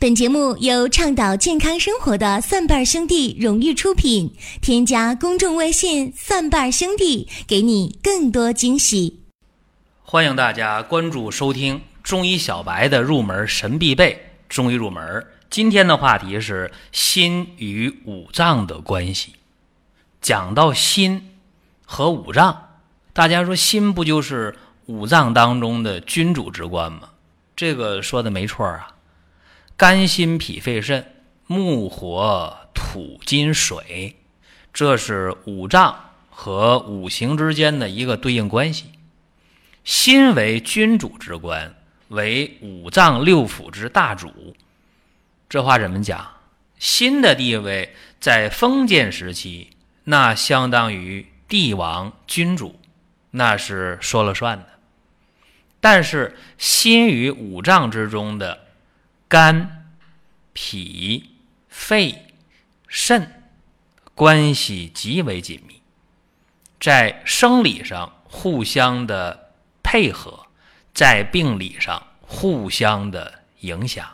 本节目由倡导健康生活的蒜瓣兄弟荣誉出品。添加公众微信“蒜瓣兄弟”，给你更多惊喜。欢迎大家关注收听中医小白的入门神必备中医入门。今天的话题是心与五脏的关系。讲到心和五脏，大家说心不就是五脏当中的君主之官吗？这个说的没错啊。肝、心、脾、肺、肾，木、火、土、金、水，这是五脏和五行之间的一个对应关系。心为君主之官，为五脏六腑之大主。这话怎么讲？心的地位在封建时期，那相当于帝王君主，那是说了算的。但是心与五脏之中的。肝、脾、肺、肾关系极为紧密，在生理上互相的配合，在病理上互相的影响。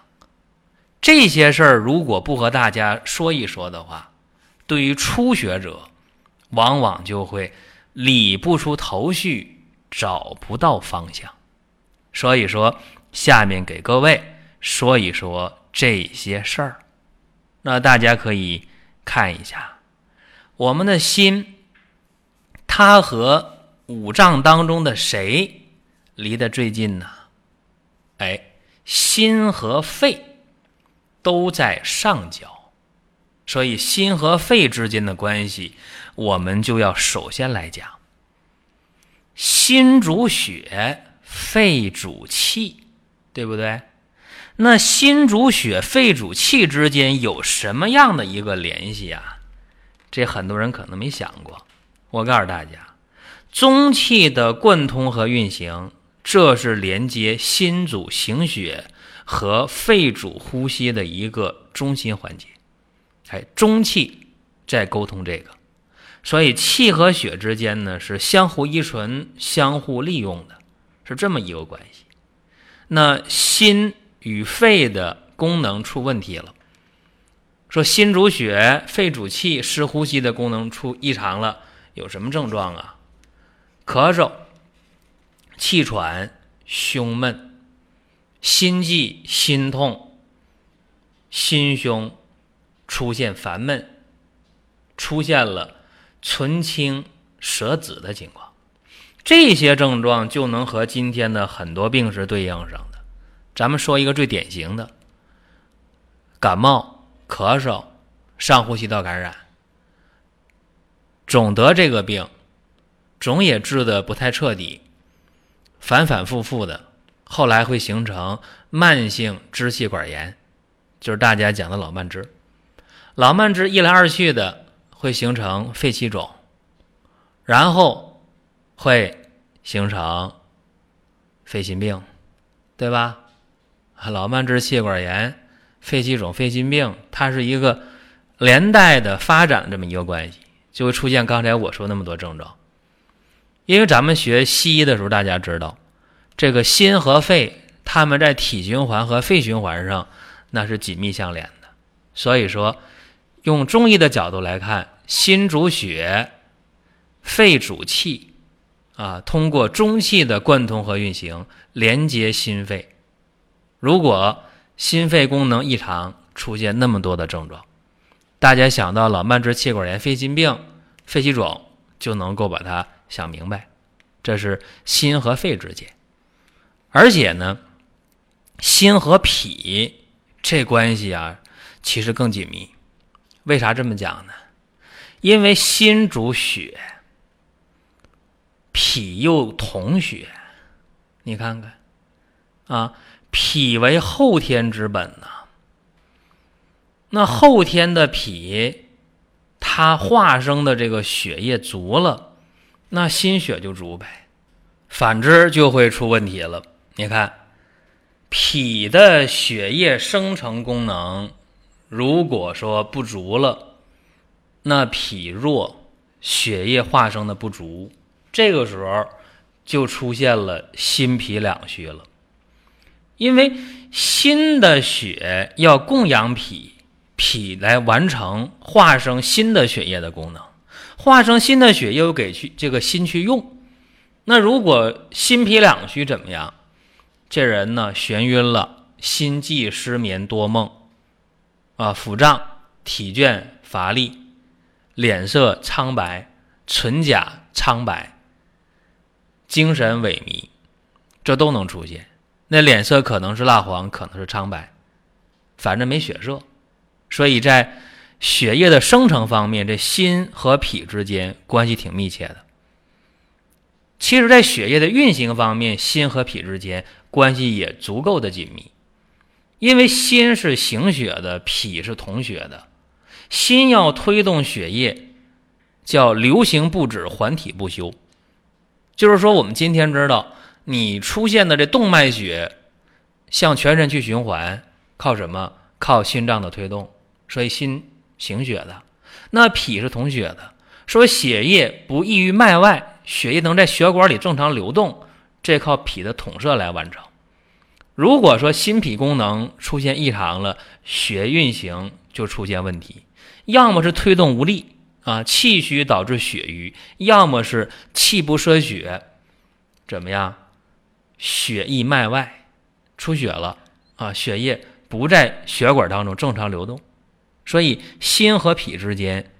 这些事儿如果不和大家说一说的话，对于初学者，往往就会理不出头绪，找不到方向。所以说，下面给各位。说一说这些事儿，那大家可以看一下，我们的心，它和五脏当中的谁离得最近呢？哎，心和肺都在上焦，所以心和肺之间的关系，我们就要首先来讲，心主血，肺主气，对不对？那心主血，肺主气之间有什么样的一个联系啊？这很多人可能没想过。我告诉大家，中气的贯通和运行，这是连接心主行血和肺主呼吸的一个中心环节。哎，中气在沟通这个，所以气和血之间呢是相互依存、相互利用的，是这么一个关系。那心。与肺的功能出问题了，说心主血，肺主气，失呼吸的功能出异常了，有什么症状啊？咳嗽、气喘、胸闷、心悸、心痛、心胸出现烦闷，出现了唇青舌紫的情况，这些症状就能和今天的很多病是对应上的。咱们说一个最典型的感冒、咳嗽、上呼吸道感染，总得这个病，总也治的不太彻底，反反复复的，后来会形成慢性支气管炎，就是大家讲的老慢支。老慢支一来二去的会形成肺气肿，然后会形成肺心病，对吧？老慢支、气管炎、肺气肿、肺心病，它是一个连带的发展这么一个关系，就会出现刚才我说那么多症状。因为咱们学西医的时候，大家知道，这个心和肺，它们在体循环和肺循环上那是紧密相连的。所以说，用中医的角度来看，心主血，肺主气，啊，通过中气的贯通和运行，连接心肺。如果心肺功能异常，出现那么多的症状，大家想到老慢支、气管炎、肺心病、肺气肿，就能够把它想明白，这是心和肺之间。而且呢，心和脾这关系啊，其实更紧密。为啥这么讲呢？因为心主血，脾又统血，你看看啊。脾为后天之本呐，那后天的脾，它化生的这个血液足了，那心血就足呗。反之就会出问题了。你看，脾的血液生成功能如果说不足了，那脾弱，血液化生的不足，这个时候就出现了心脾两虚了。因为新的血要供养脾，脾来完成化生新的血液的功能，化生新的血又给去这个心去用。那如果心脾两虚怎么样？这人呢眩晕了，心悸失眠多梦，啊腹胀、体倦乏力，脸色苍白，唇甲苍白，精神萎靡，这都能出现。那脸色可能是蜡黄，可能是苍白，反正没血色。所以在血液的生成方面，这心和脾之间关系挺密切的。其实，在血液的运行方面，心和脾之间关系也足够的紧密，因为心是行血的，脾是统血的。心要推动血液，叫流行不止，环体不休。就是说，我们今天知道，你出现的这动脉血向全身去循环，靠什么？靠心脏的推动。所以，心行血的，那脾是统血的。说血液不溢于脉外。血液能在血管里正常流动，这靠脾的统摄来完成。如果说心脾功能出现异常了，血运行就出现问题，要么是推动无力啊，气虚导致血瘀；要么是气不摄血，怎么样？血溢脉外，出血了啊，血液不在血管当中正常流动。所以心和脾之间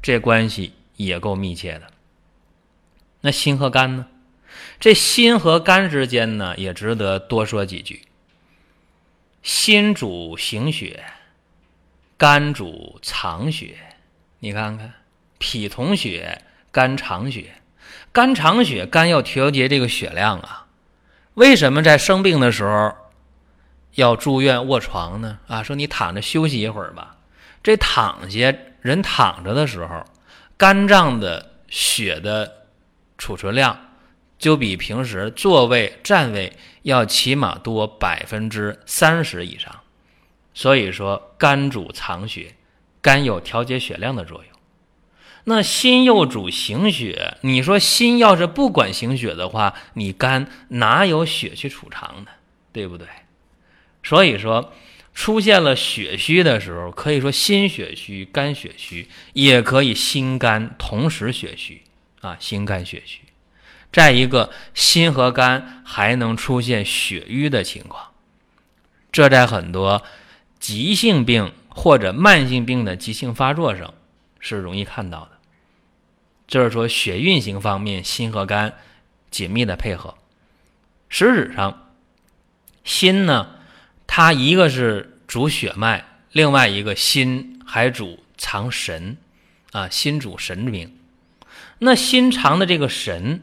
这关系也够密切的。那心和肝呢？这心和肝之间呢，也值得多说几句。心主行血，肝主藏血。你看看，脾统血，肝藏血。肝藏血，肝要调节这个血量啊。为什么在生病的时候要住院卧床呢？啊，说你躺着休息一会儿吧。这躺下，人躺着的时候，肝脏的血的。储存量就比平时坐位、站位要起码多百分之三十以上，所以说肝主藏血，肝有调节血量的作用。那心又主行血，你说心要是不管行血的话，你肝哪有血去储藏呢？对不对？所以说出现了血虚的时候，可以说心血虚、肝血虚，也可以心肝同时血虚。啊，心肝血虚，再一个心和肝还能出现血瘀的情况，这在很多急性病或者慢性病的急性发作上是容易看到的。就是说血运行方面，心和肝紧密的配合。实质上，心呢，它一个是主血脉，另外一个心还主藏神，啊，心主神明。那心藏的这个神，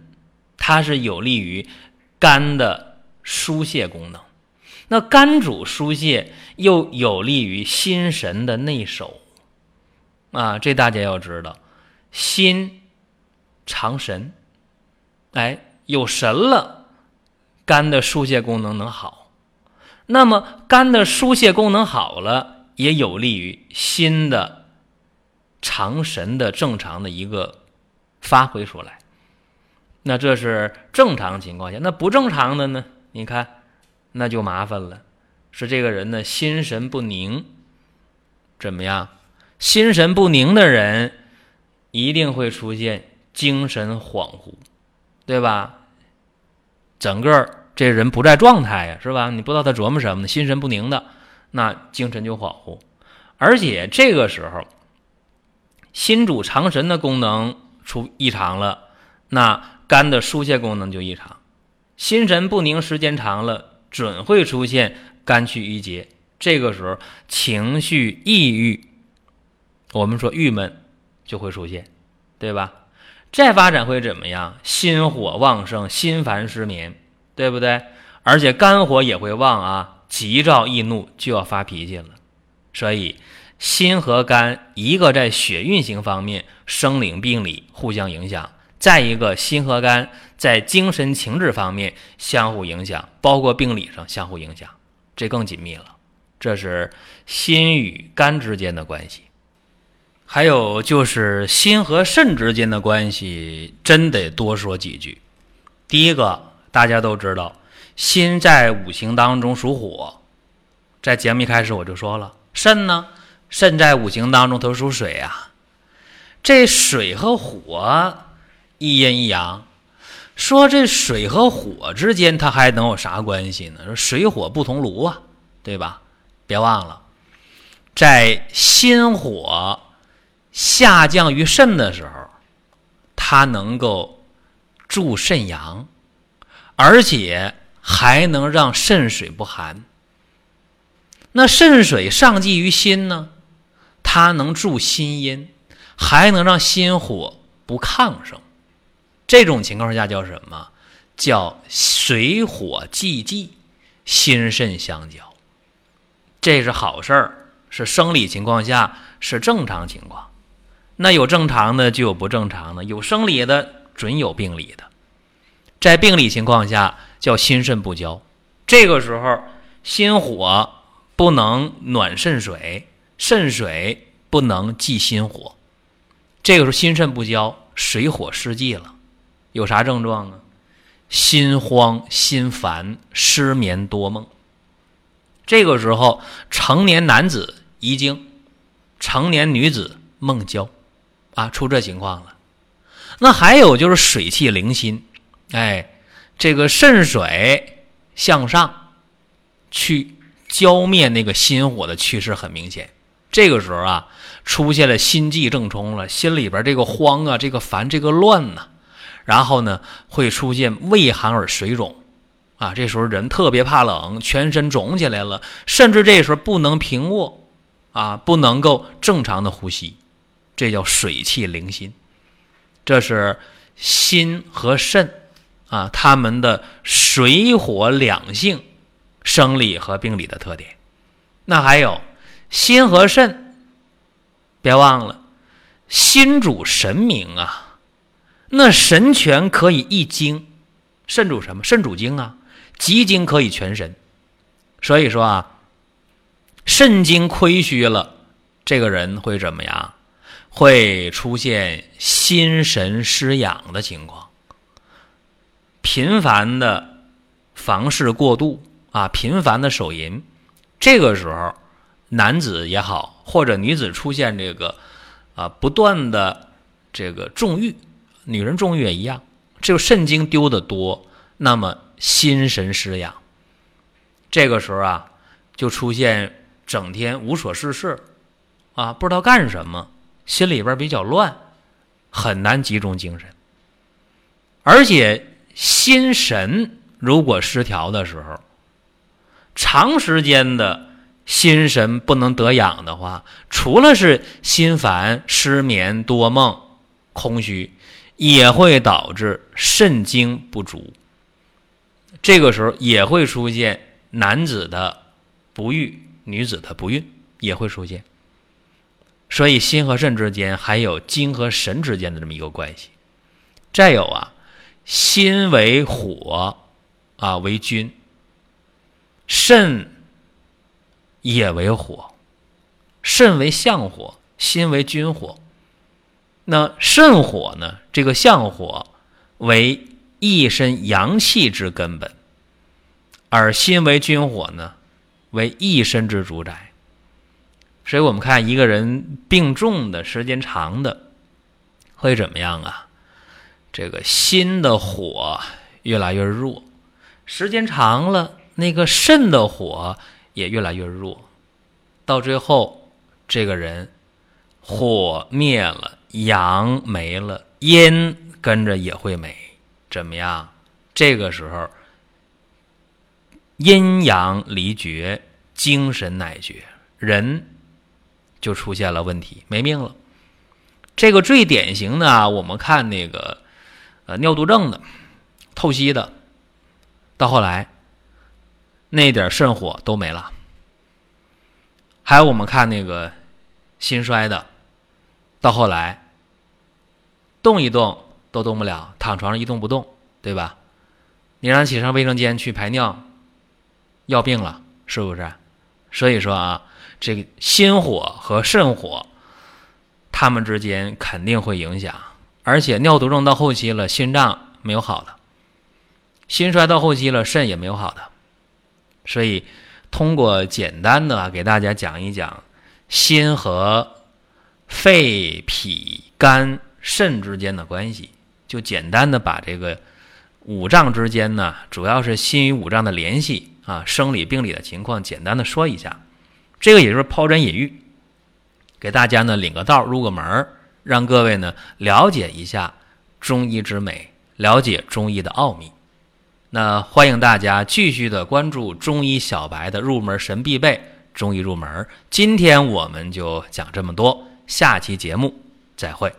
它是有利于肝的疏泄功能。那肝主疏泄，又有利于心神的内守。啊，这大家要知道，心藏神，哎，有神了，肝的疏泄功能能好。那么肝的疏泄功能好了，也有利于心的藏神的正常的一个。发挥出来，那这是正常情况下。那不正常的呢？你看，那就麻烦了。是这个人呢，心神不宁，怎么样？心神不宁的人，一定会出现精神恍惚，对吧？整个这人不在状态呀，是吧？你不知道他琢磨什么呢？心神不宁的，那精神就恍惚。而且这个时候，心主藏神的功能。出异常了，那肝的疏泄功能就异常，心神不宁时间长了，准会出现肝气郁结。这个时候情绪抑郁，我们说郁闷就会出现，对吧？再发展会怎么样？心火旺盛，心烦失眠，对不对？而且肝火也会旺啊，急躁易怒就要发脾气了。所以。心和肝，一个在血运行方面生理病理互相影响，再一个心和肝在精神情志方面相互影响，包括病理上相互影响，这更紧密了。这是心与肝之间的关系。还有就是心和肾之间的关系，真得多说几句。第一个，大家都知道，心在五行当中属火，在节目一开始我就说了，肾呢，肾在五行当中它属水啊，这水和火一阴一阳，说这水和火之间它还能有啥关系呢？说水火不同炉啊，对吧？别忘了，在心火下降于肾的时候，它能够助肾阳，而且。还能让肾水不寒。那肾水上济于心呢，它能助心阴，还能让心火不亢盛。这种情况下叫什么？叫水火既济，心肾相交。这是好事儿，是生理情况下是正常情况。那有正常的，就有不正常的；有生理的，准有病理的。在病理情况下。叫心肾不交，这个时候心火不能暖肾水，肾水不能济心火，这个时候心肾不交，水火失济了，有啥症状啊？心慌、心烦、失眠多梦。这个时候成年男子遗精，成年女子梦交，啊，出这情况了。那还有就是水气凌心，哎。这个肾水向上去浇灭那个心火的趋势很明显，这个时候啊，出现了心悸正冲了，心里边这个慌啊，这个烦，这个乱呐，然后呢，会出现畏寒而水肿啊，这时候人特别怕冷，全身肿起来了，甚至这时候不能平卧啊，不能够正常的呼吸，这叫水气凌心，这是心和肾。啊，他们的水火两性，生理和病理的特点。那还有心和肾，别忘了，心主神明啊。那神权可以一精，肾主什么？肾主精啊，极精可以全神。所以说啊，肾精亏虚了，这个人会怎么样？会出现心神失养的情况。频繁的房事过度啊，频繁的手淫，这个时候男子也好，或者女子出现这个啊不断的这个重欲，女人重欲也一样，这个肾精丢的多，那么心神失养，这个时候啊就出现整天无所事事啊，不知道干什么，心里边比较乱，很难集中精神，而且。心神如果失调的时候，长时间的心神不能得养的话，除了是心烦、失眠、多梦、空虚，也会导致肾精不足。这个时候也会出现男子的不育，女子的不孕也会出现。所以心和肾之间还有精和神之间的这么一个关系。再有啊。心为火，啊为君。肾也为火，肾为相火，心为君火。那肾火呢？这个相火为一身阳气之根本，而心为君火呢，为一身之主宰。所以我们看一个人病重的时间长的，会怎么样啊？这个心的火越来越弱，时间长了，那个肾的火也越来越弱，到最后，这个人火灭了，阳没了，阴跟着也会没，怎么样？这个时候，阴阳离绝，精神乃绝，人就出现了问题，没命了。这个最典型的啊，我们看那个。呃，尿毒症的、透析的，到后来那点肾火都没了。还有我们看那个心衰的，到后来动一动都动不了，躺床上一动不动，对吧？你让起上卫生间去排尿，要病了，是不是？所以说啊，这个心火和肾火，他们之间肯定会影响。而且尿毒症到后期了，心脏没有好的，心衰到后期了，肾也没有好的。所以，通过简单的给大家讲一讲心和肺、脾、肝、肾之间的关系，就简单的把这个五脏之间呢，主要是心与五脏的联系啊，生理病理的情况，简单的说一下。这个也就是抛砖引玉，给大家呢领个道、入个门让各位呢了解一下中医之美，了解中医的奥秘。那欢迎大家继续的关注中医小白的入门神必备中医入门。今天我们就讲这么多，下期节目再会。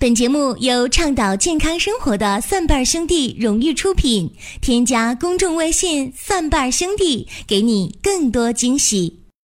本节目由倡导健康生活的蒜瓣兄弟荣誉出品，添加公众微信“蒜瓣兄弟”，给你更多惊喜。